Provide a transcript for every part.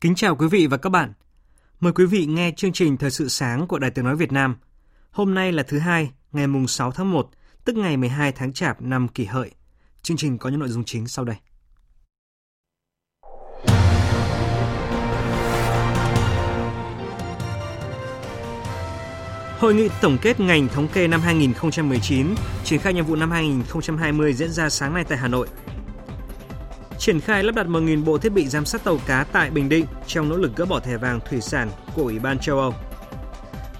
Kính chào quý vị và các bạn. Mời quý vị nghe chương trình Thời sự sáng của Đài Tiếng Nói Việt Nam. Hôm nay là thứ hai, ngày mùng 6 tháng 1, tức ngày 12 tháng Chạp năm kỷ hợi. Chương trình có những nội dung chính sau đây. Hội nghị tổng kết ngành thống kê năm 2019, triển khai nhiệm vụ năm 2020 diễn ra sáng nay tại Hà Nội – triển khai lắp đặt 1.000 bộ thiết bị giám sát tàu cá tại Bình Định trong nỗ lực gỡ bỏ thẻ vàng thủy sản của Ủy ban châu Âu.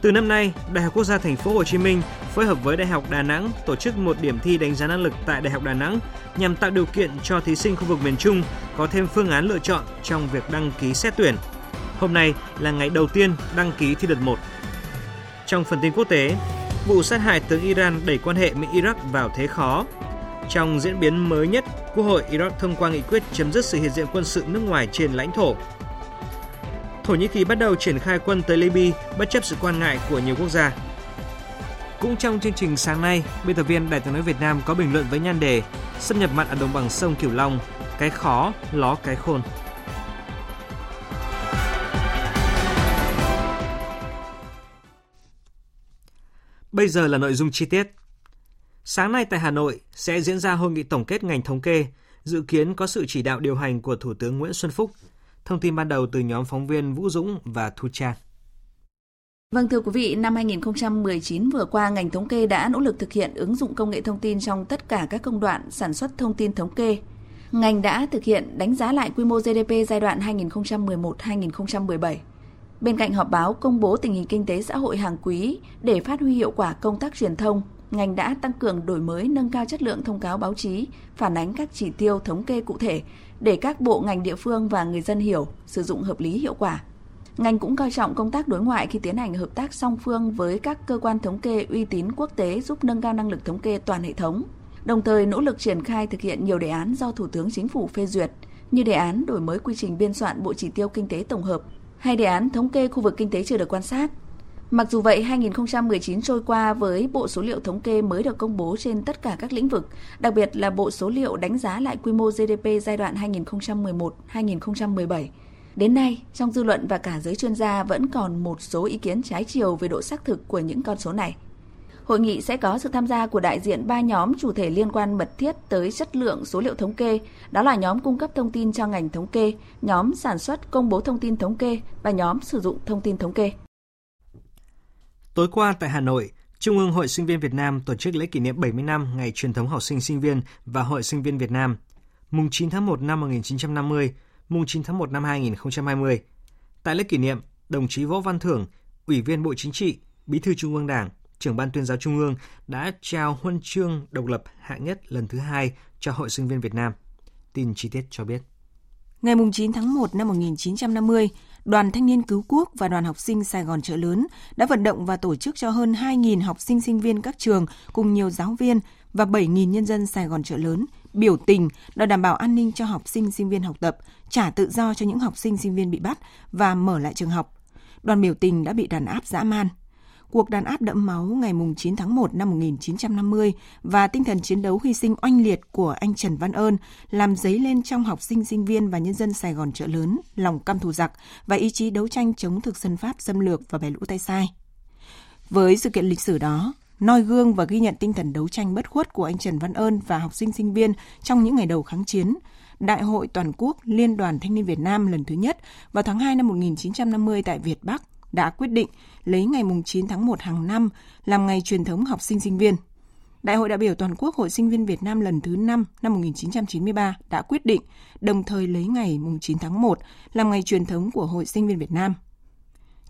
Từ năm nay, Đại học Quốc gia Thành phố Hồ Chí Minh phối hợp với Đại học Đà Nẵng tổ chức một điểm thi đánh giá năng lực tại Đại học Đà Nẵng nhằm tạo điều kiện cho thí sinh khu vực miền Trung có thêm phương án lựa chọn trong việc đăng ký xét tuyển. Hôm nay là ngày đầu tiên đăng ký thi đợt 1. Trong phần tin quốc tế, vụ sát hại tướng Iran đẩy quan hệ Mỹ-Iraq vào thế khó. Trong diễn biến mới nhất Quốc hội Iraq thông qua nghị quyết chấm dứt sự hiện diện quân sự nước ngoài trên lãnh thổ. Thổ Nhĩ Kỳ bắt đầu triển khai quân tới Libya bất chấp sự quan ngại của nhiều quốc gia. Cũng trong chương trình sáng nay, biên tập viên Đài tiếng nói Việt Nam có bình luận với nhan đề xâm nhập mặn ở đồng bằng sông Cửu Long, cái khó ló cái khôn. Bây giờ là nội dung chi tiết. Sáng nay tại Hà Nội sẽ diễn ra hội nghị tổng kết ngành thống kê, dự kiến có sự chỉ đạo điều hành của Thủ tướng Nguyễn Xuân Phúc. Thông tin ban đầu từ nhóm phóng viên Vũ Dũng và Thu Trang. Vâng thưa quý vị, năm 2019 vừa qua, ngành thống kê đã nỗ lực thực hiện ứng dụng công nghệ thông tin trong tất cả các công đoạn sản xuất thông tin thống kê. Ngành đã thực hiện đánh giá lại quy mô GDP giai đoạn 2011-2017. Bên cạnh họp báo công bố tình hình kinh tế xã hội hàng quý để phát huy hiệu quả công tác truyền thông, ngành đã tăng cường đổi mới nâng cao chất lượng thông cáo báo chí, phản ánh các chỉ tiêu thống kê cụ thể để các bộ ngành địa phương và người dân hiểu, sử dụng hợp lý hiệu quả. Ngành cũng coi trọng công tác đối ngoại khi tiến hành hợp tác song phương với các cơ quan thống kê uy tín quốc tế giúp nâng cao năng lực thống kê toàn hệ thống, đồng thời nỗ lực triển khai thực hiện nhiều đề án do Thủ tướng Chính phủ phê duyệt, như đề án đổi mới quy trình biên soạn bộ chỉ tiêu kinh tế tổng hợp hay đề án thống kê khu vực kinh tế chưa được quan sát, Mặc dù vậy, 2019 trôi qua với bộ số liệu thống kê mới được công bố trên tất cả các lĩnh vực, đặc biệt là bộ số liệu đánh giá lại quy mô GDP giai đoạn 2011-2017. Đến nay, trong dư luận và cả giới chuyên gia vẫn còn một số ý kiến trái chiều về độ xác thực của những con số này. Hội nghị sẽ có sự tham gia của đại diện ba nhóm chủ thể liên quan mật thiết tới chất lượng số liệu thống kê, đó là nhóm cung cấp thông tin cho ngành thống kê, nhóm sản xuất công bố thông tin thống kê và nhóm sử dụng thông tin thống kê. Tối qua tại Hà Nội, Trung ương Hội Sinh viên Việt Nam tổ chức lễ kỷ niệm 70 năm ngày truyền thống học sinh sinh viên và Hội Sinh viên Việt Nam, mùng 9 tháng 1 năm 1950, mùng 9 tháng 1 năm 2020. Tại lễ kỷ niệm, đồng chí Võ Văn Thưởng, Ủy viên Bộ Chính trị, Bí thư Trung ương Đảng, trưởng ban tuyên giáo Trung ương đã trao huân chương độc lập hạng nhất lần thứ hai cho Hội Sinh viên Việt Nam. Tin chi tiết cho biết. Ngày 9 tháng 1 năm 1950, Đoàn Thanh niên Cứu Quốc và Đoàn học sinh Sài Gòn chợ Lớn đã vận động và tổ chức cho hơn 2.000 học sinh sinh viên các trường cùng nhiều giáo viên và 7.000 nhân dân Sài Gòn chợ Lớn biểu tình đòi đảm bảo an ninh cho học sinh sinh viên học tập, trả tự do cho những học sinh sinh viên bị bắt và mở lại trường học. Đoàn biểu tình đã bị đàn áp dã man cuộc đàn áp đẫm máu ngày 9 tháng 1 năm 1950 và tinh thần chiến đấu hy sinh oanh liệt của anh Trần Văn Ơn làm dấy lên trong học sinh sinh viên và nhân dân Sài Gòn chợ lớn lòng căm thù giặc và ý chí đấu tranh chống thực dân Pháp xâm lược và bè lũ tay sai. Với sự kiện lịch sử đó, noi gương và ghi nhận tinh thần đấu tranh bất khuất của anh Trần Văn Ơn và học sinh sinh viên trong những ngày đầu kháng chiến, Đại hội Toàn quốc Liên đoàn Thanh niên Việt Nam lần thứ nhất vào tháng 2 năm 1950 tại Việt Bắc đã quyết định lấy ngày 9 tháng 1 hàng năm làm ngày truyền thống học sinh sinh viên. Đại hội đại biểu toàn quốc Hội sinh viên Việt Nam lần thứ 5 năm 1993 đã quyết định đồng thời lấy ngày 9 tháng 1 làm ngày truyền thống của Hội sinh viên Việt Nam.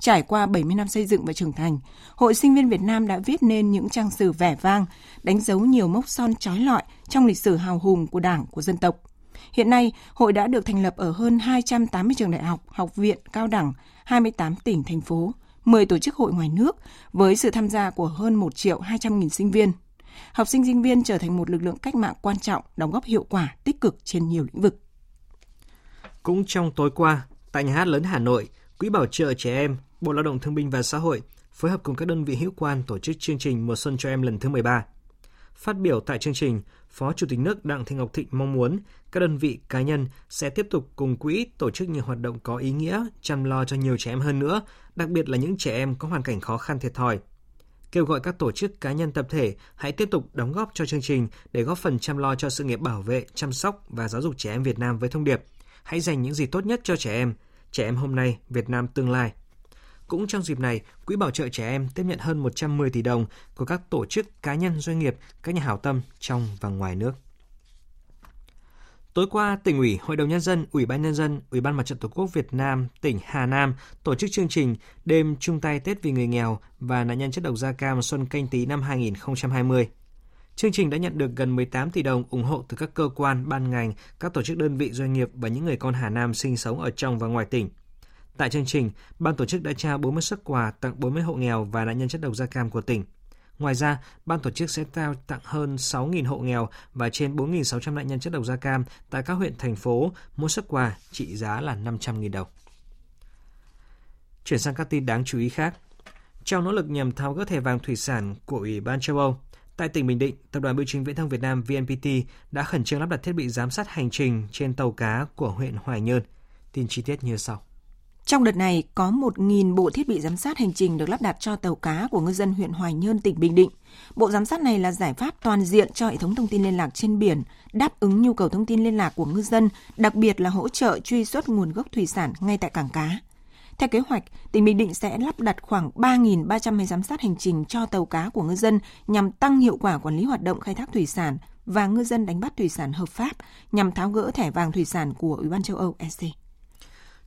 Trải qua 70 năm xây dựng và trưởng thành, Hội sinh viên Việt Nam đã viết nên những trang sử vẻ vang, đánh dấu nhiều mốc son trói lọi trong lịch sử hào hùng của Đảng, của dân tộc. Hiện nay, hội đã được thành lập ở hơn 280 trường đại học, học viện, cao đẳng, 28 tỉnh, thành phố, 10 tổ chức hội ngoài nước với sự tham gia của hơn 1 triệu 200 nghìn sinh viên. Học sinh sinh viên trở thành một lực lượng cách mạng quan trọng, đóng góp hiệu quả, tích cực trên nhiều lĩnh vực. Cũng trong tối qua, tại nhà hát lớn Hà Nội, Quỹ Bảo trợ Trẻ Em, Bộ Lao động Thương binh và Xã hội phối hợp cùng các đơn vị hữu quan tổ chức chương trình Mùa Xuân cho Em lần thứ 13. Phát biểu tại chương trình, Phó Chủ tịch nước Đặng Thị Ngọc Thịnh mong muốn các đơn vị cá nhân sẽ tiếp tục cùng quỹ tổ chức nhiều hoạt động có ý nghĩa, chăm lo cho nhiều trẻ em hơn nữa, đặc biệt là những trẻ em có hoàn cảnh khó khăn thiệt thòi. Kêu gọi các tổ chức cá nhân tập thể hãy tiếp tục đóng góp cho chương trình để góp phần chăm lo cho sự nghiệp bảo vệ, chăm sóc và giáo dục trẻ em Việt Nam với thông điệp Hãy dành những gì tốt nhất cho trẻ em, trẻ em hôm nay, Việt Nam tương lai. Cũng trong dịp này, Quỹ Bảo trợ Trẻ Em tiếp nhận hơn 110 tỷ đồng của các tổ chức, cá nhân, doanh nghiệp, các nhà hảo tâm trong và ngoài nước. Tối qua, tỉnh ủy, Hội đồng Nhân dân, Ủy ban Nhân dân, Ủy ban Mặt trận Tổ quốc Việt Nam, tỉnh Hà Nam tổ chức chương trình Đêm chung tay Tết vì người nghèo và nạn nhân chất độc da cam Xuân Canh Tý năm 2020. Chương trình đã nhận được gần 18 tỷ đồng ủng hộ từ các cơ quan, ban ngành, các tổ chức đơn vị doanh nghiệp và những người con Hà Nam sinh sống ở trong và ngoài tỉnh. Tại chương trình, ban tổ chức đã trao 40 xuất quà tặng 40 hộ nghèo và nạn nhân chất độc da cam của tỉnh. Ngoài ra, ban tổ chức sẽ trao tặng hơn 6.000 hộ nghèo và trên 4.600 nạn nhân chất độc da cam tại các huyện thành phố, mỗi xuất quà trị giá là 500.000 đồng. Chuyển sang các tin đáng chú ý khác. Trong nỗ lực nhằm tháo gỡ thẻ vàng thủy sản của Ủy ban châu Âu, tại tỉnh Bình Định, Tập đoàn Bưu chính Viễn thông Việt Nam VNPT đã khẩn trương lắp đặt thiết bị giám sát hành trình trên tàu cá của huyện Hoài Nhơn. Tin chi tiết như sau. Trong đợt này, có 1.000 bộ thiết bị giám sát hành trình được lắp đặt cho tàu cá của ngư dân huyện Hoài Nhơn, tỉnh Bình Định. Bộ giám sát này là giải pháp toàn diện cho hệ thống thông tin liên lạc trên biển, đáp ứng nhu cầu thông tin liên lạc của ngư dân, đặc biệt là hỗ trợ truy xuất nguồn gốc thủy sản ngay tại cảng cá. Theo kế hoạch, tỉnh Bình Định sẽ lắp đặt khoảng 3.300 máy giám sát hành trình cho tàu cá của ngư dân nhằm tăng hiệu quả quản lý hoạt động khai thác thủy sản và ngư dân đánh bắt thủy sản hợp pháp nhằm tháo gỡ thẻ vàng thủy sản của Ủy ban châu Âu EC.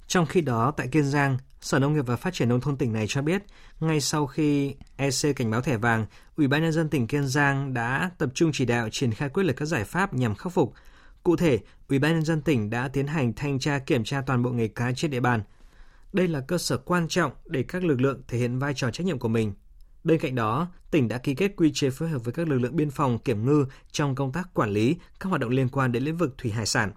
Trong khi đó, tại Kiên Giang, Sở Nông nghiệp và Phát triển Nông thôn tỉnh này cho biết, ngay sau khi EC cảnh báo thẻ vàng, Ủy ban Nhân dân tỉnh Kiên Giang đã tập trung chỉ đạo triển khai quyết liệt các giải pháp nhằm khắc phục. Cụ thể, Ủy ban Nhân dân tỉnh đã tiến hành thanh tra kiểm tra toàn bộ nghề cá trên địa bàn. Đây là cơ sở quan trọng để các lực lượng thể hiện vai trò trách nhiệm của mình. Bên cạnh đó, tỉnh đã ký kết quy chế phối hợp với các lực lượng biên phòng kiểm ngư trong công tác quản lý các hoạt động liên quan đến lĩnh vực thủy hải sản.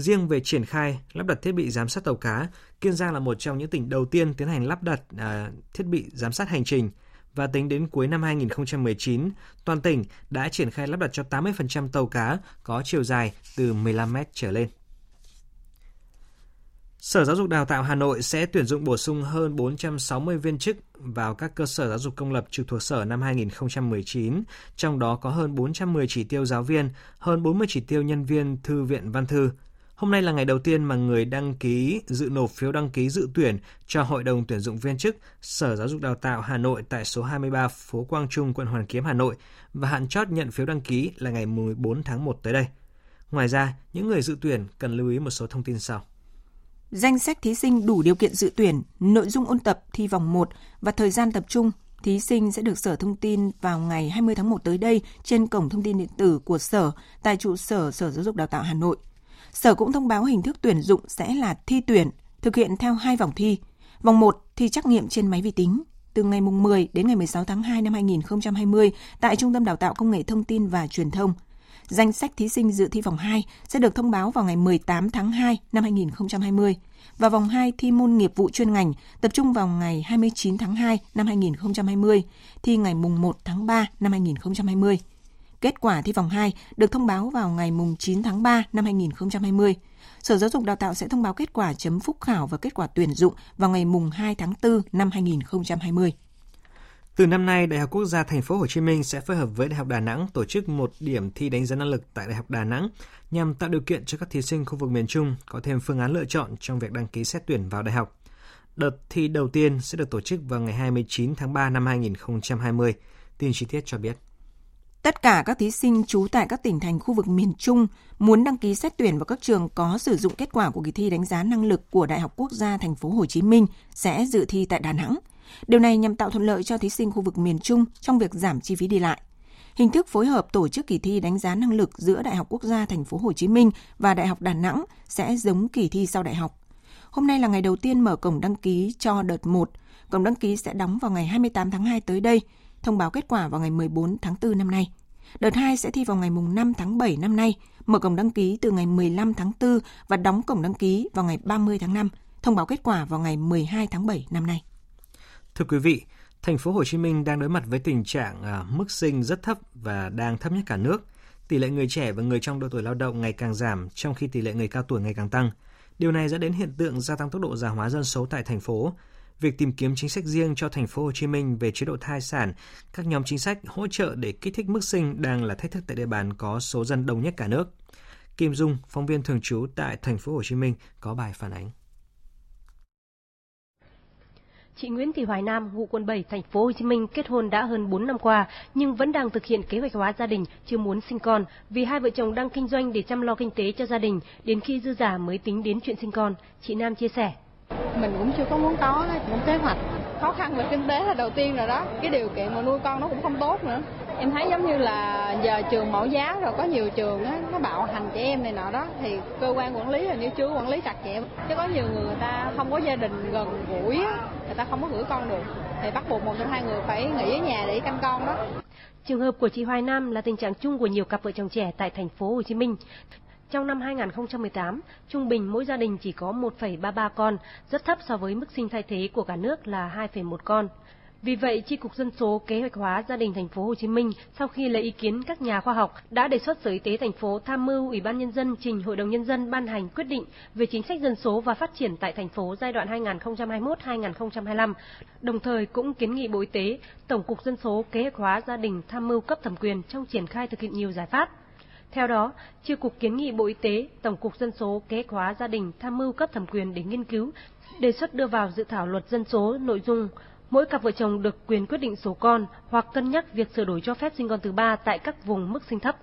Riêng về triển khai lắp đặt thiết bị giám sát tàu cá, Kiên Giang là một trong những tỉnh đầu tiên tiến hành lắp đặt à, thiết bị giám sát hành trình và tính đến cuối năm 2019, toàn tỉnh đã triển khai lắp đặt cho 80% tàu cá có chiều dài từ 15m trở lên. Sở Giáo dục Đào tạo Hà Nội sẽ tuyển dụng bổ sung hơn 460 viên chức vào các cơ sở giáo dục công lập trực thuộc sở năm 2019, trong đó có hơn 410 chỉ tiêu giáo viên, hơn 40 chỉ tiêu nhân viên thư viện văn thư, Hôm nay là ngày đầu tiên mà người đăng ký dự nộp phiếu đăng ký dự tuyển cho Hội đồng tuyển dụng viên chức Sở Giáo dục Đào tạo Hà Nội tại số 23 phố Quang Trung, quận Hoàn Kiếm, Hà Nội và hạn chót nhận phiếu đăng ký là ngày 14 tháng 1 tới đây. Ngoài ra, những người dự tuyển cần lưu ý một số thông tin sau. Danh sách thí sinh đủ điều kiện dự tuyển, nội dung ôn tập thi vòng 1 và thời gian tập trung thí sinh sẽ được Sở Thông tin vào ngày 20 tháng 1 tới đây trên cổng thông tin điện tử của Sở tại trụ sở Sở Giáo dục Đào tạo Hà Nội. Sở cũng thông báo hình thức tuyển dụng sẽ là thi tuyển, thực hiện theo hai vòng thi. Vòng 1 thi trắc nghiệm trên máy vi tính từ ngày 10 đến ngày 16 tháng 2 năm 2020 tại Trung tâm Đào tạo Công nghệ Thông tin và Truyền thông. Danh sách thí sinh dự thi vòng 2 sẽ được thông báo vào ngày 18 tháng 2 năm 2020 và vòng 2 thi môn nghiệp vụ chuyên ngành tập trung vào ngày 29 tháng 2 năm 2020, thi ngày mùng 1 tháng 3 năm 2020. Kết quả thi vòng 2 được thông báo vào ngày 9 tháng 3 năm 2020. Sở Giáo dục Đào tạo sẽ thông báo kết quả chấm phúc khảo và kết quả tuyển dụng vào ngày 2 tháng 4 năm 2020. Từ năm nay, Đại học Quốc gia Thành phố Hồ Chí Minh sẽ phối hợp với Đại học Đà Nẵng tổ chức một điểm thi đánh giá năng lực tại Đại học Đà Nẵng nhằm tạo điều kiện cho các thí sinh khu vực miền Trung có thêm phương án lựa chọn trong việc đăng ký xét tuyển vào đại học. Đợt thi đầu tiên sẽ được tổ chức vào ngày 29 tháng 3 năm 2020. Tin chi tiết cho biết. Tất cả các thí sinh trú tại các tỉnh thành khu vực miền Trung muốn đăng ký xét tuyển vào các trường có sử dụng kết quả của kỳ thi đánh giá năng lực của Đại học Quốc gia Thành phố Hồ Chí Minh sẽ dự thi tại Đà Nẵng. Điều này nhằm tạo thuận lợi cho thí sinh khu vực miền Trung trong việc giảm chi phí đi lại. Hình thức phối hợp tổ chức kỳ thi đánh giá năng lực giữa Đại học Quốc gia Thành phố Hồ Chí Minh và Đại học Đà Nẵng sẽ giống kỳ thi sau đại học. Hôm nay là ngày đầu tiên mở cổng đăng ký cho đợt 1. Cổng đăng ký sẽ đóng vào ngày 28 tháng 2 tới đây, thông báo kết quả vào ngày 14 tháng 4 năm nay. Đợt 2 sẽ thi vào ngày 5 tháng 7 năm nay, mở cổng đăng ký từ ngày 15 tháng 4 và đóng cổng đăng ký vào ngày 30 tháng 5, thông báo kết quả vào ngày 12 tháng 7 năm nay. Thưa quý vị, thành phố Hồ Chí Minh đang đối mặt với tình trạng à, mức sinh rất thấp và đang thấp nhất cả nước. Tỷ lệ người trẻ và người trong độ tuổi lao động ngày càng giảm, trong khi tỷ lệ người cao tuổi ngày càng tăng. Điều này dẫn đến hiện tượng gia tăng tốc độ già hóa dân số tại thành phố. Việc tìm kiếm chính sách riêng cho thành phố Hồ Chí Minh về chế độ thai sản, các nhóm chính sách hỗ trợ để kích thích mức sinh đang là thách thức tại địa bàn có số dân đông nhất cả nước. Kim Dung, phóng viên thường trú tại thành phố Hồ Chí Minh có bài phản ánh. Chị Nguyễn Thị Hoài Nam, ngụ quận 7, thành phố Hồ Chí Minh kết hôn đã hơn 4 năm qua nhưng vẫn đang thực hiện kế hoạch hóa gia đình, chưa muốn sinh con vì hai vợ chồng đang kinh doanh để chăm lo kinh tế cho gia đình, đến khi dư giả mới tính đến chuyện sinh con. Chị Nam chia sẻ: mình cũng chưa có muốn có, những kế hoạch. Khó khăn về kinh tế là đầu tiên rồi đó, cái điều kiện mà nuôi con nó cũng không tốt nữa. Em thấy giống như là giờ trường mẫu giáo rồi có nhiều trường á, nó bạo hành trẻ em này nọ đó thì cơ quan quản lý là như chưa quản lý chặt chẽ. Chứ có nhiều người, người ta không có gia đình gần gũi á, người ta không có gửi con được thì bắt buộc một trong hai người phải nghỉ ở nhà để canh con đó. Trường hợp của chị Hoài Nam là tình trạng chung của nhiều cặp vợ chồng trẻ tại thành phố Hồ Chí Minh. Trong năm 2018, trung bình mỗi gia đình chỉ có 1,33 con, rất thấp so với mức sinh thay thế của cả nước là 2,1 con. Vì vậy, Chi cục Dân số Kế hoạch hóa gia đình thành phố Hồ Chí Minh sau khi lấy ý kiến các nhà khoa học đã đề xuất Sở Y tế thành phố tham mưu Ủy ban nhân dân trình Hội đồng nhân dân ban hành quyết định về chính sách dân số và phát triển tại thành phố giai đoạn 2021-2025. Đồng thời cũng kiến nghị Bộ Y tế, Tổng cục Dân số Kế hoạch hóa gia đình tham mưu cấp thẩm quyền trong triển khai thực hiện nhiều giải pháp. Theo đó, Chi cục kiến nghị Bộ Y tế, Tổng cục Dân số Kế hoạch hóa gia đình tham mưu cấp thẩm quyền để nghiên cứu, đề xuất đưa vào dự thảo luật dân số nội dung mỗi cặp vợ chồng được quyền quyết định số con hoặc cân nhắc việc sửa đổi cho phép sinh con thứ ba tại các vùng mức sinh thấp.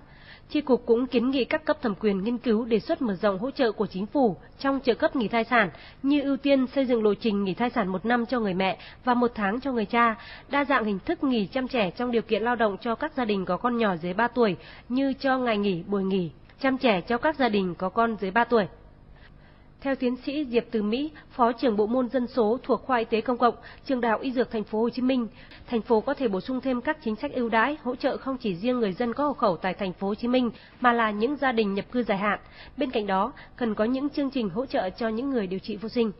Chi cục cũng kiến nghị các cấp thẩm quyền nghiên cứu đề xuất mở rộng hỗ trợ của chính phủ trong trợ cấp nghỉ thai sản như ưu tiên xây dựng lộ trình nghỉ thai sản một năm cho người mẹ và một tháng cho người cha, đa dạng hình thức nghỉ chăm trẻ trong điều kiện lao động cho các gia đình có con nhỏ dưới 3 tuổi như cho ngày nghỉ, buổi nghỉ, chăm trẻ cho các gia đình có con dưới 3 tuổi. Theo tiến sĩ Diệp Từ Mỹ, Phó trưởng bộ môn dân số thuộc khoa y tế công cộng, trường Đại học Y Dược thành phố Hồ Chí Minh, thành phố có thể bổ sung thêm các chính sách ưu đãi hỗ trợ không chỉ riêng người dân có hộ khẩu tại thành phố Hồ Chí Minh mà là những gia đình nhập cư dài hạn. Bên cạnh đó, cần có những chương trình hỗ trợ cho những người điều trị vô sinh.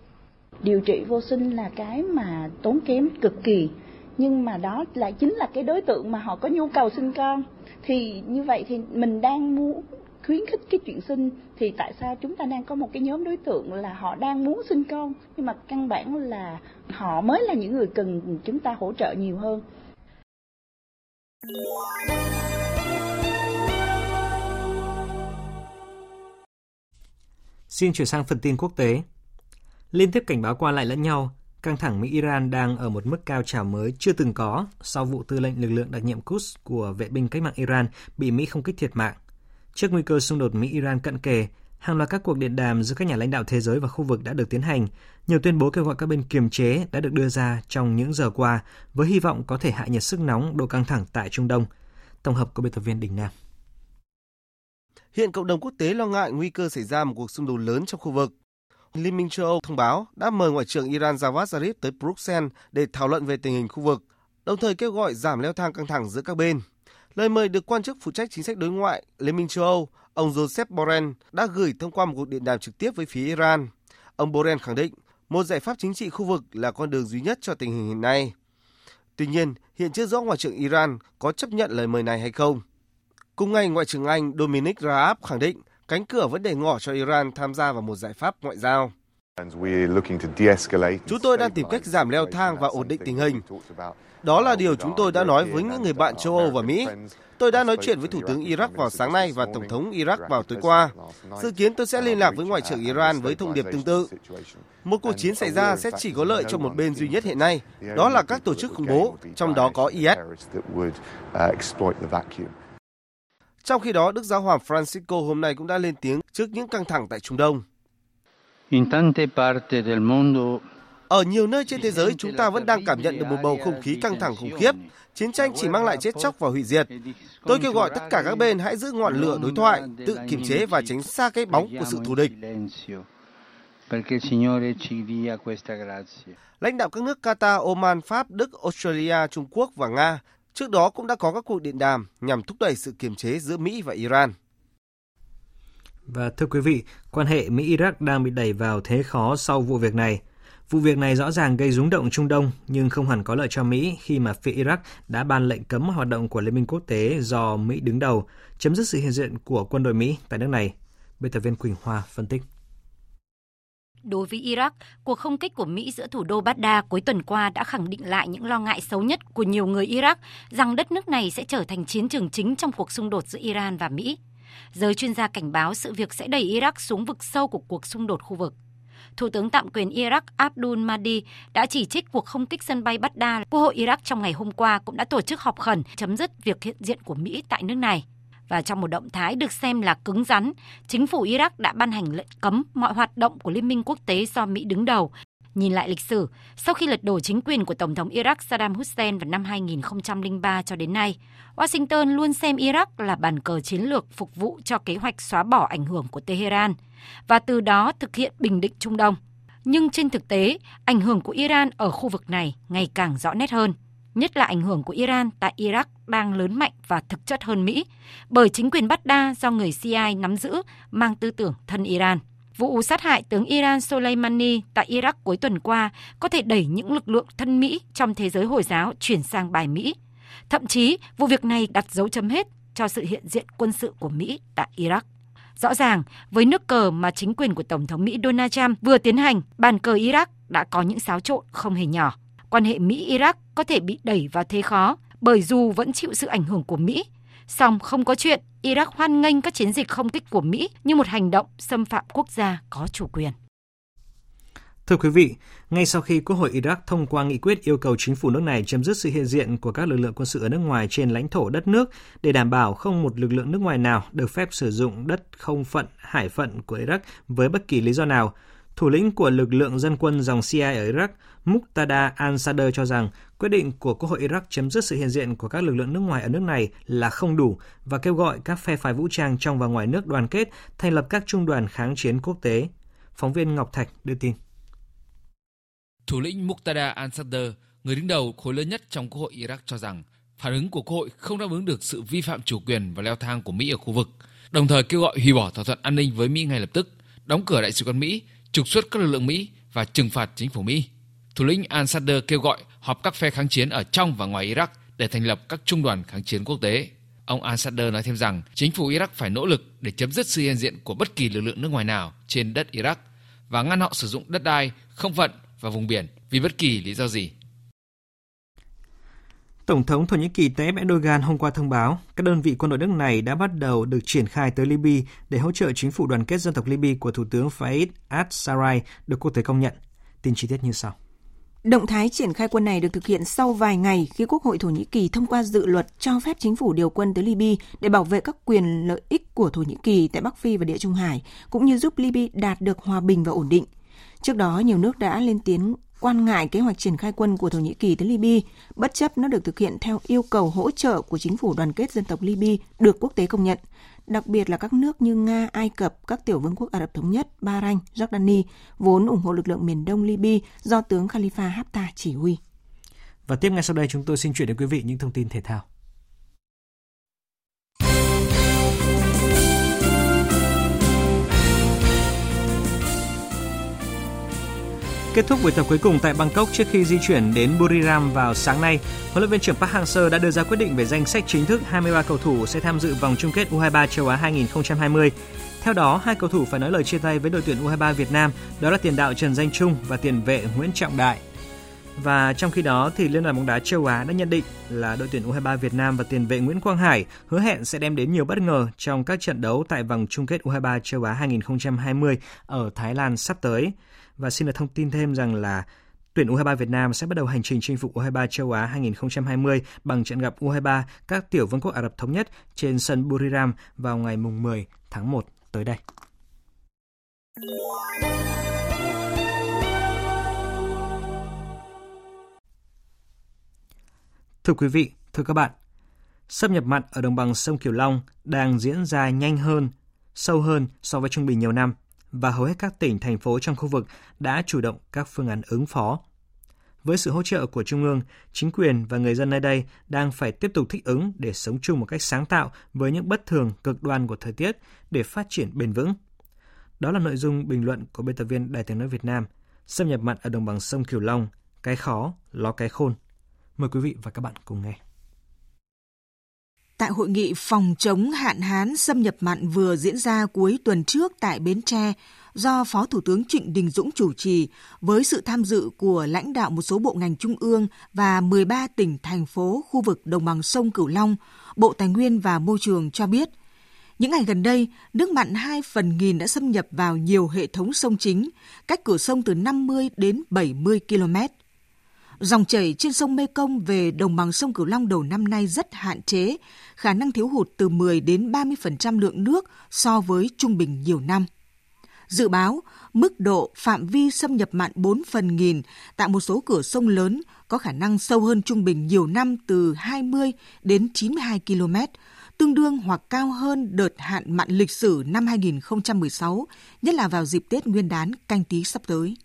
Điều trị vô sinh là cái mà tốn kém cực kỳ nhưng mà đó lại chính là cái đối tượng mà họ có nhu cầu sinh con thì như vậy thì mình đang muốn khuyến khích cái chuyện sinh thì tại sao chúng ta đang có một cái nhóm đối tượng là họ đang muốn sinh con nhưng mà căn bản là họ mới là những người cần chúng ta hỗ trợ nhiều hơn Xin chuyển sang phần tin quốc tế. Liên tiếp cảnh báo qua lại lẫn nhau, căng thẳng Mỹ-Iran đang ở một mức cao trào mới chưa từng có sau vụ tư lệnh lực lượng đặc nhiệm Quds của vệ binh cách mạng Iran bị Mỹ không kích thiệt mạng. Trước nguy cơ xung đột Mỹ-Iran cận kề, hàng loạt các cuộc điện đàm giữa các nhà lãnh đạo thế giới và khu vực đã được tiến hành. Nhiều tuyên bố kêu gọi các bên kiềm chế đã được đưa ra trong những giờ qua với hy vọng có thể hạ nhiệt sức nóng độ căng thẳng tại Trung Đông. Tổng hợp của biên tập viên Đình Nam. Hiện cộng đồng quốc tế lo ngại nguy cơ xảy ra một cuộc xung đột lớn trong khu vực. Liên minh châu Âu thông báo đã mời Ngoại trưởng Iran Javad Zarif tới Bruxelles để thảo luận về tình hình khu vực, đồng thời kêu gọi giảm leo thang căng thẳng giữa các bên. Lời mời được quan chức phụ trách chính sách đối ngoại Liên minh châu Âu, ông Joseph Borrell đã gửi thông qua một cuộc điện đàm trực tiếp với phía Iran. Ông Borrell khẳng định một giải pháp chính trị khu vực là con đường duy nhất cho tình hình hiện nay. Tuy nhiên, hiện chưa rõ Ngoại trưởng Iran có chấp nhận lời mời này hay không. Cùng ngày, Ngoại trưởng Anh Dominic Raab khẳng định cánh cửa vẫn để ngỏ cho Iran tham gia vào một giải pháp ngoại giao. Chúng tôi đang tìm cách giảm leo thang và ổn định tình hình. Đó là điều chúng tôi đã nói với những người bạn châu Âu và Mỹ. Tôi đã nói chuyện với Thủ tướng Iraq vào sáng nay và Tổng thống Iraq vào tối qua. Dự kiến tôi sẽ liên lạc với Ngoại trưởng Iran với thông điệp tương tự. Một cuộc chiến xảy ra sẽ chỉ có lợi cho một bên duy nhất hiện nay, đó là các tổ chức khủng bố, trong đó có IS. Trong khi đó, Đức Giáo hoàng Francisco hôm nay cũng đã lên tiếng trước những căng thẳng tại Trung Đông. Ở nhiều nơi trên thế giới, chúng ta vẫn đang cảm nhận được một bầu không khí căng thẳng khủng khiếp. Chiến tranh chỉ mang lại chết chóc và hủy diệt. Tôi kêu gọi tất cả các bên hãy giữ ngọn lửa đối thoại, tự kiềm chế và tránh xa cái bóng của sự thù địch. Lãnh đạo các nước Qatar, Oman, Pháp, Đức, Australia, Trung Quốc và Nga trước đó cũng đã có các cuộc điện đàm nhằm thúc đẩy sự kiềm chế giữa Mỹ và Iran. Và thưa quý vị, quan hệ Mỹ-Iraq đang bị đẩy vào thế khó sau vụ việc này. Vụ việc này rõ ràng gây rúng động Trung Đông nhưng không hẳn có lợi cho Mỹ khi mà phía Iraq đã ban lệnh cấm hoạt động của Liên minh quốc tế do Mỹ đứng đầu, chấm dứt sự hiện diện của quân đội Mỹ tại nước này. Biên tập viên Quỳnh Hoa phân tích. Đối với Iraq, cuộc không kích của Mỹ giữa thủ đô Baghdad cuối tuần qua đã khẳng định lại những lo ngại xấu nhất của nhiều người Iraq rằng đất nước này sẽ trở thành chiến trường chính trong cuộc xung đột giữa Iran và Mỹ. Giới chuyên gia cảnh báo sự việc sẽ đẩy Iraq xuống vực sâu của cuộc xung đột khu vực. Thủ tướng tạm quyền Iraq Abdul Mahdi đã chỉ trích cuộc không kích sân bay Baghdad. Quốc hội Iraq trong ngày hôm qua cũng đã tổ chức họp khẩn chấm dứt việc hiện diện của Mỹ tại nước này. Và trong một động thái được xem là cứng rắn, chính phủ Iraq đã ban hành lệnh cấm mọi hoạt động của Liên minh quốc tế do Mỹ đứng đầu. Nhìn lại lịch sử, sau khi lật đổ chính quyền của Tổng thống Iraq Saddam Hussein vào năm 2003 cho đến nay, Washington luôn xem Iraq là bàn cờ chiến lược phục vụ cho kế hoạch xóa bỏ ảnh hưởng của Tehran và từ đó thực hiện bình định Trung Đông. Nhưng trên thực tế, ảnh hưởng của Iran ở khu vực này ngày càng rõ nét hơn nhất là ảnh hưởng của Iran tại Iraq đang lớn mạnh và thực chất hơn Mỹ, bởi chính quyền Baghdad do người CIA nắm giữ mang tư tưởng thân Iran. Vụ sát hại tướng Iran Soleimani tại Iraq cuối tuần qua có thể đẩy những lực lượng thân Mỹ trong thế giới Hồi giáo chuyển sang bài Mỹ. Thậm chí, vụ việc này đặt dấu chấm hết cho sự hiện diện quân sự của Mỹ tại Iraq. Rõ ràng, với nước cờ mà chính quyền của Tổng thống Mỹ Donald Trump vừa tiến hành, bàn cờ Iraq đã có những xáo trộn không hề nhỏ quan hệ Mỹ-Iraq có thể bị đẩy vào thế khó bởi dù vẫn chịu sự ảnh hưởng của Mỹ, song không có chuyện Iraq hoan nghênh các chiến dịch không kích của Mỹ như một hành động xâm phạm quốc gia có chủ quyền. Thưa quý vị, ngay sau khi Quốc hội Iraq thông qua nghị quyết yêu cầu chính phủ nước này chấm dứt sự hiện diện của các lực lượng quân sự ở nước ngoài trên lãnh thổ đất nước để đảm bảo không một lực lượng nước ngoài nào được phép sử dụng đất không phận, hải phận của Iraq với bất kỳ lý do nào, Thủ lĩnh của lực lượng dân quân dòng Shia ở Iraq, Muqtada al-Sadr cho rằng quyết định của Quốc hội Iraq chấm dứt sự hiện diện của các lực lượng nước ngoài ở nước này là không đủ và kêu gọi các phe phái vũ trang trong và ngoài nước đoàn kết thành lập các trung đoàn kháng chiến quốc tế. Phóng viên Ngọc Thạch đưa tin. Thủ lĩnh Muqtada al-Sadr, người đứng đầu khối lớn nhất trong Quốc hội Iraq cho rằng phản ứng của Quốc hội không đáp ứng được sự vi phạm chủ quyền và leo thang của Mỹ ở khu vực, đồng thời kêu gọi hủy bỏ thỏa thuận an ninh với Mỹ ngay lập tức, đóng cửa đại sứ quán Mỹ trục xuất các lực lượng Mỹ và trừng phạt chính phủ Mỹ. Thủ lĩnh al-Sadr kêu gọi họp các phe kháng chiến ở trong và ngoài Iraq để thành lập các trung đoàn kháng chiến quốc tế. Ông al-Sadr nói thêm rằng chính phủ Iraq phải nỗ lực để chấm dứt sự hiện diện của bất kỳ lực lượng nước ngoài nào trên đất Iraq và ngăn họ sử dụng đất đai, không phận và vùng biển vì bất kỳ lý do gì. Tổng thống Thổ Nhĩ Kỳ Tayyip Erdogan hôm qua thông báo các đơn vị quân đội nước này đã bắt đầu được triển khai tới Libya để hỗ trợ chính phủ đoàn kết dân tộc Libya của Thủ tướng Fayez al-Sarraj được quốc tế công nhận. Tin chi tiết như sau. Động thái triển khai quân này được thực hiện sau vài ngày khi Quốc hội Thổ Nhĩ Kỳ thông qua dự luật cho phép chính phủ điều quân tới Libya để bảo vệ các quyền lợi ích của Thổ Nhĩ Kỳ tại Bắc Phi và Địa Trung Hải, cũng như giúp Libya đạt được hòa bình và ổn định. Trước đó, nhiều nước đã lên tiếng quan ngại kế hoạch triển khai quân của Thổ Nhĩ Kỳ tới Libya, bất chấp nó được thực hiện theo yêu cầu hỗ trợ của chính phủ đoàn kết dân tộc Libya được quốc tế công nhận, đặc biệt là các nước như Nga, Ai Cập, các tiểu vương quốc Ả Rập Thống Nhất, Bahrain, Jordani, vốn ủng hộ lực lượng miền đông Libya do tướng Khalifa Haftar chỉ huy. Và tiếp ngay sau đây chúng tôi xin chuyển đến quý vị những thông tin thể thao. Kết thúc buổi tập cuối cùng tại Bangkok trước khi di chuyển đến Buriram vào sáng nay, huấn luyện viên trưởng Park Hang-seo đã đưa ra quyết định về danh sách chính thức 23 cầu thủ sẽ tham dự vòng chung kết U23 châu Á 2020. Theo đó, hai cầu thủ phải nói lời chia tay với đội tuyển U23 Việt Nam, đó là tiền đạo Trần Danh Trung và tiền vệ Nguyễn Trọng Đại. Và trong khi đó thì Liên đoàn bóng đá châu Á đã nhận định là đội tuyển U23 Việt Nam và tiền vệ Nguyễn Quang Hải hứa hẹn sẽ đem đến nhiều bất ngờ trong các trận đấu tại vòng chung kết U23 châu Á 2020 ở Thái Lan sắp tới. Và xin được thông tin thêm rằng là tuyển U23 Việt Nam sẽ bắt đầu hành trình chinh phục U23 châu Á 2020 bằng trận gặp U23 các tiểu vương quốc Ả Rập Thống Nhất trên sân Buriram vào ngày 10 tháng 1 tới đây. Thưa quý vị, thưa các bạn, xâm nhập mặn ở đồng bằng sông Kiều Long đang diễn ra nhanh hơn, sâu hơn so với trung bình nhiều năm và hầu hết các tỉnh, thành phố trong khu vực đã chủ động các phương án ứng phó. Với sự hỗ trợ của Trung ương, chính quyền và người dân nơi đây đang phải tiếp tục thích ứng để sống chung một cách sáng tạo với những bất thường cực đoan của thời tiết để phát triển bền vững. Đó là nội dung bình luận của biên tập viên Đài tiếng nói Việt Nam, xâm nhập mặn ở đồng bằng sông Kiều Long, cái khó, ló cái khôn. Mời quý vị và các bạn cùng nghe. Tại hội nghị phòng chống hạn hán xâm nhập mặn vừa diễn ra cuối tuần trước tại Bến Tre, do Phó Thủ tướng Trịnh Đình Dũng chủ trì với sự tham dự của lãnh đạo một số bộ ngành trung ương và 13 tỉnh, thành phố, khu vực đồng bằng sông Cửu Long, Bộ Tài nguyên và Môi trường cho biết, những ngày gần đây, nước mặn 2 phần nghìn đã xâm nhập vào nhiều hệ thống sông chính, cách cửa sông từ 50 đến 70 km. Dòng chảy trên sông Mekong về đồng bằng sông Cửu Long đầu năm nay rất hạn chế, khả năng thiếu hụt từ 10 đến 30% lượng nước so với trung bình nhiều năm. Dự báo, mức độ phạm vi xâm nhập mặn 4 phần nghìn tại một số cửa sông lớn có khả năng sâu hơn trung bình nhiều năm từ 20 đến 92 km, tương đương hoặc cao hơn đợt hạn mặn lịch sử năm 2016, nhất là vào dịp Tết Nguyên đán canh tí sắp tới.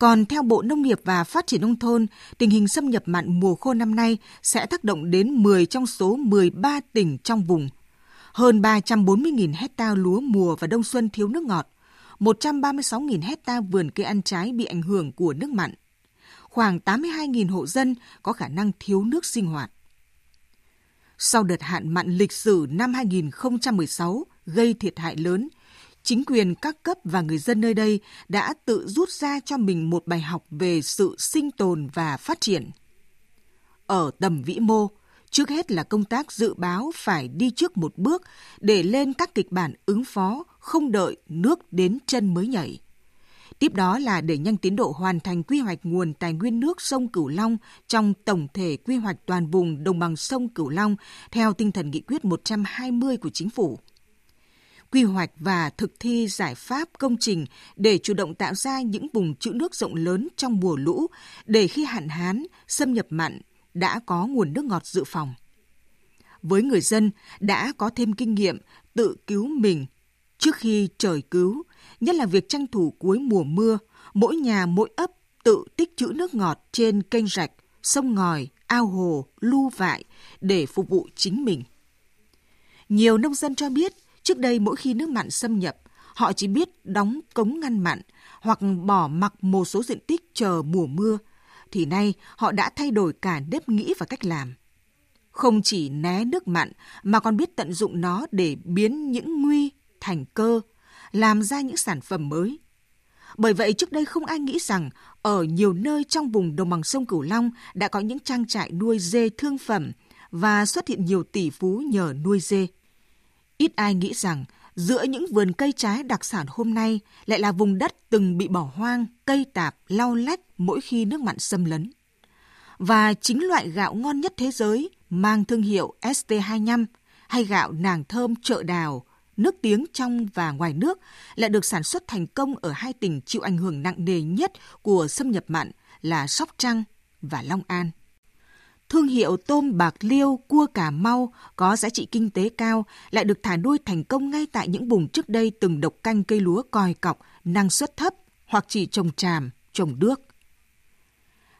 Còn theo Bộ Nông nghiệp và Phát triển Nông thôn, tình hình xâm nhập mặn mùa khô năm nay sẽ tác động đến 10 trong số 13 tỉnh trong vùng. Hơn 340.000 hecta lúa mùa và đông xuân thiếu nước ngọt, 136.000 hecta vườn cây ăn trái bị ảnh hưởng của nước mặn. Khoảng 82.000 hộ dân có khả năng thiếu nước sinh hoạt. Sau đợt hạn mặn lịch sử năm 2016 gây thiệt hại lớn – chính quyền các cấp và người dân nơi đây đã tự rút ra cho mình một bài học về sự sinh tồn và phát triển. Ở tầm vĩ mô, trước hết là công tác dự báo phải đi trước một bước để lên các kịch bản ứng phó, không đợi nước đến chân mới nhảy. Tiếp đó là để nhanh tiến độ hoàn thành quy hoạch nguồn tài nguyên nước sông Cửu Long trong tổng thể quy hoạch toàn vùng đồng bằng sông Cửu Long theo tinh thần nghị quyết 120 của chính phủ quy hoạch và thực thi giải pháp công trình để chủ động tạo ra những vùng trữ nước rộng lớn trong mùa lũ để khi hạn hán, xâm nhập mặn đã có nguồn nước ngọt dự phòng. Với người dân đã có thêm kinh nghiệm tự cứu mình trước khi trời cứu, nhất là việc tranh thủ cuối mùa mưa, mỗi nhà mỗi ấp tự tích trữ nước ngọt trên kênh rạch, sông ngòi, ao hồ, lưu vại để phục vụ chính mình. Nhiều nông dân cho biết Trước đây mỗi khi nước mặn xâm nhập, họ chỉ biết đóng cống ngăn mặn hoặc bỏ mặc một số diện tích chờ mùa mưa, thì nay họ đã thay đổi cả nếp nghĩ và cách làm. Không chỉ né nước mặn mà còn biết tận dụng nó để biến những nguy thành cơ, làm ra những sản phẩm mới. Bởi vậy trước đây không ai nghĩ rằng ở nhiều nơi trong vùng đồng bằng sông Cửu Long đã có những trang trại nuôi dê thương phẩm và xuất hiện nhiều tỷ phú nhờ nuôi dê. Ít ai nghĩ rằng giữa những vườn cây trái đặc sản hôm nay lại là vùng đất từng bị bỏ hoang, cây tạp, lau lách mỗi khi nước mặn xâm lấn. Và chính loại gạo ngon nhất thế giới mang thương hiệu ST25 hay gạo nàng thơm chợ đào, nước tiếng trong và ngoài nước lại được sản xuất thành công ở hai tỉnh chịu ảnh hưởng nặng nề nhất của xâm nhập mặn là Sóc Trăng và Long An. Thương hiệu tôm bạc liêu, cua Cà Mau có giá trị kinh tế cao lại được thả nuôi thành công ngay tại những vùng trước đây từng độc canh cây lúa còi cọc, năng suất thấp hoặc chỉ trồng tràm, trồng đước.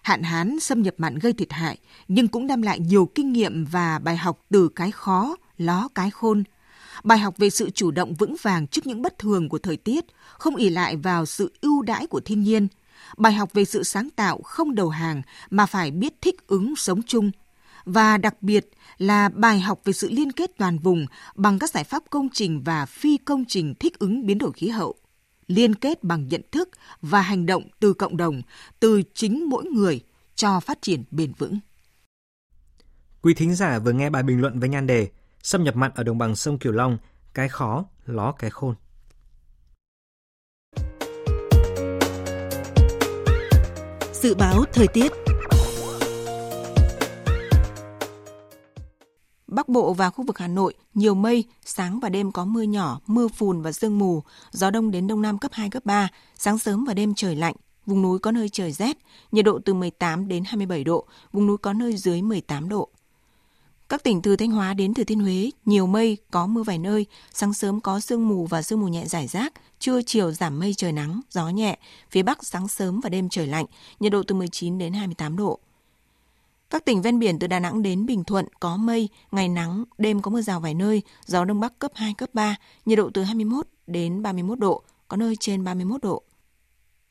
Hạn hán xâm nhập mặn gây thiệt hại nhưng cũng đem lại nhiều kinh nghiệm và bài học từ cái khó, ló cái khôn. Bài học về sự chủ động vững vàng trước những bất thường của thời tiết, không ỉ lại vào sự ưu đãi của thiên nhiên – bài học về sự sáng tạo không đầu hàng mà phải biết thích ứng sống chung. Và đặc biệt là bài học về sự liên kết toàn vùng bằng các giải pháp công trình và phi công trình thích ứng biến đổi khí hậu. Liên kết bằng nhận thức và hành động từ cộng đồng từ chính mỗi người cho phát triển bền vững. Quý thính giả vừa nghe bài bình luận với nhan đề Xâm nhập mặn ở đồng bằng sông Kiều Long, cái khó, ló cái khôn. Dự báo thời tiết. Bắc Bộ và khu vực Hà Nội nhiều mây, sáng và đêm có mưa nhỏ, mưa phùn và sương mù, gió đông đến đông nam cấp 2 cấp 3, sáng sớm và đêm trời lạnh, vùng núi có nơi trời rét, nhiệt độ từ 18 đến 27 độ, vùng núi có nơi dưới 18 độ. Các tỉnh từ Thanh Hóa đến Thừa Thiên Huế, nhiều mây, có mưa vài nơi, sáng sớm có sương mù và sương mù nhẹ rải rác, trưa chiều giảm mây trời nắng, gió nhẹ, phía Bắc sáng sớm và đêm trời lạnh, nhiệt độ từ 19 đến 28 độ. Các tỉnh ven biển từ Đà Nẵng đến Bình Thuận có mây, ngày nắng, đêm có mưa rào vài nơi, gió đông bắc cấp 2, cấp 3, nhiệt độ từ 21 đến 31 độ, có nơi trên 31 độ.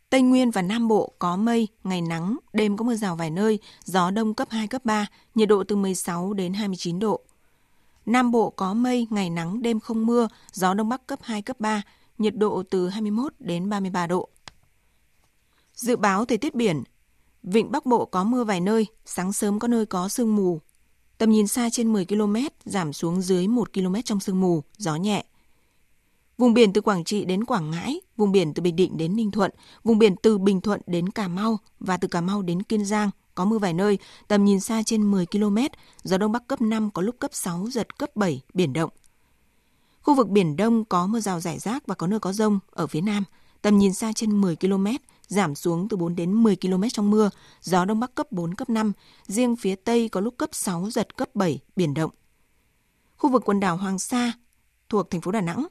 Tây Nguyên và Nam Bộ có mây, ngày nắng, đêm có mưa rào vài nơi, gió đông cấp 2, cấp 3, nhiệt độ từ 16 đến 29 độ. Nam Bộ có mây, ngày nắng, đêm không mưa, gió đông bắc cấp 2, cấp 3, nhiệt độ từ 21 đến 33 độ. Dự báo thời tiết biển, Vịnh Bắc Bộ có mưa vài nơi, sáng sớm có nơi có sương mù. Tầm nhìn xa trên 10 km, giảm xuống dưới 1 km trong sương mù, gió nhẹ. Vùng biển từ Quảng Trị đến Quảng Ngãi, vùng biển từ Bình Định đến Ninh Thuận, vùng biển từ Bình Thuận đến Cà Mau và từ Cà Mau đến Kiên Giang có mưa vài nơi, tầm nhìn xa trên 10 km, gió đông bắc cấp 5 có lúc cấp 6 giật cấp 7, biển động. Khu vực biển Đông có mưa rào rải rác và có nơi có rông ở phía Nam, tầm nhìn xa trên 10 km, giảm xuống từ 4 đến 10 km trong mưa, gió đông bắc cấp 4, cấp 5, riêng phía Tây có lúc cấp 6, giật cấp 7, biển động. Khu vực quần đảo Hoàng Sa thuộc thành phố Đà Nẵng,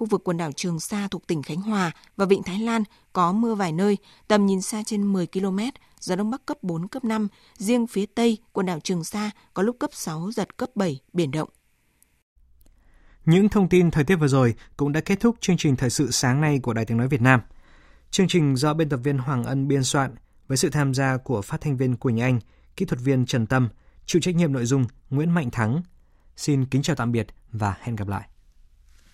khu vực quần đảo Trường Sa thuộc tỉnh Khánh Hòa và Vịnh Thái Lan có mưa vài nơi, tầm nhìn xa trên 10 km, gió đông bắc cấp 4, cấp 5, riêng phía Tây quần đảo Trường Sa có lúc cấp 6, giật cấp 7, biển động. Những thông tin thời tiết vừa rồi cũng đã kết thúc chương trình thời sự sáng nay của Đài Tiếng Nói Việt Nam. Chương trình do biên tập viên Hoàng Ân biên soạn với sự tham gia của phát thanh viên Quỳnh Anh, kỹ thuật viên Trần Tâm, chịu trách nhiệm nội dung Nguyễn Mạnh Thắng. Xin kính chào tạm biệt và hẹn gặp lại.